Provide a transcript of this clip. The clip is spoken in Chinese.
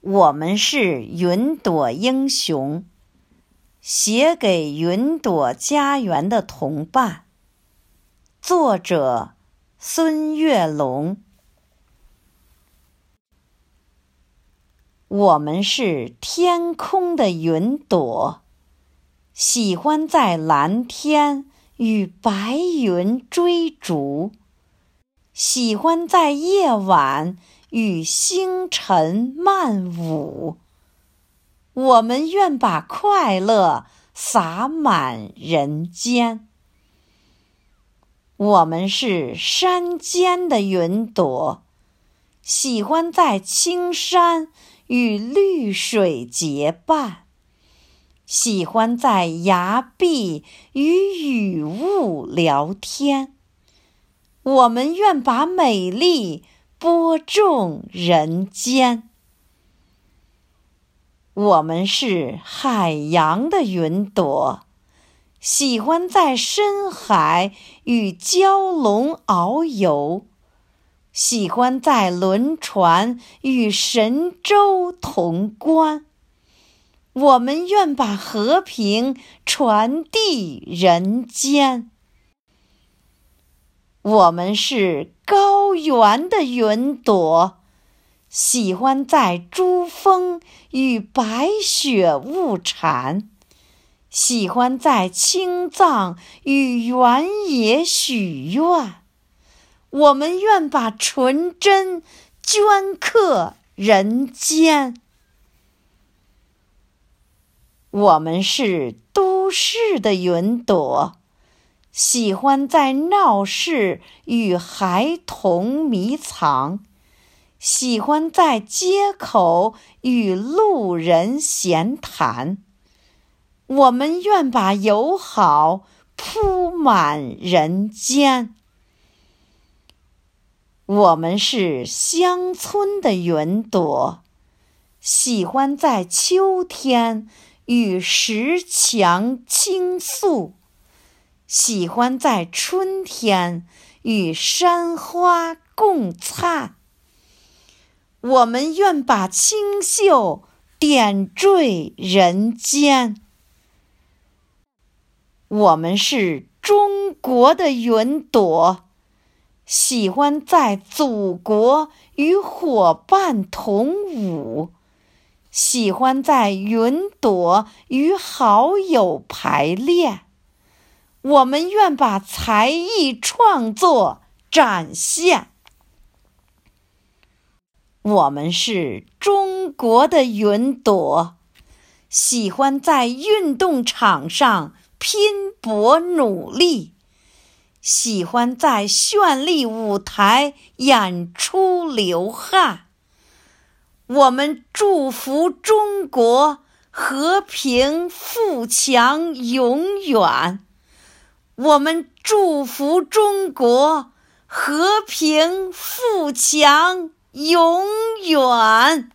我们是云朵英雄，写给云朵家园的同伴。作者：孙月龙。我们是天空的云朵，喜欢在蓝天与白云追逐，喜欢在夜晚。与星辰漫舞，我们愿把快乐洒满人间。我们是山间的云朵，喜欢在青山与绿水结伴，喜欢在崖壁与雨雾聊天。我们愿把美丽。播种人间，我们是海洋的云朵，喜欢在深海与蛟龙遨游，喜欢在轮船与神州同观。我们愿把和平传递人间。我们是高原的云朵，喜欢在珠峰与白雪物产，喜欢在青藏与原野许愿。我们愿把纯真镌刻人间。我们是都市的云朵。喜欢在闹市与孩童迷藏，喜欢在街口与路人闲谈。我们愿把友好铺满人间。我们是乡村的云朵，喜欢在秋天与石墙倾诉。喜欢在春天与山花共灿，我们愿把清秀点缀人间。我们是中国的云朵，喜欢在祖国与伙伴同舞，喜欢在云朵与好友排练。我们愿把才艺创作展现。我们是中国的云朵，喜欢在运动场上拼搏努力，喜欢在绚丽舞台演出流汗。我们祝福中国和平富强永远。我们祝福中国和平富强永远。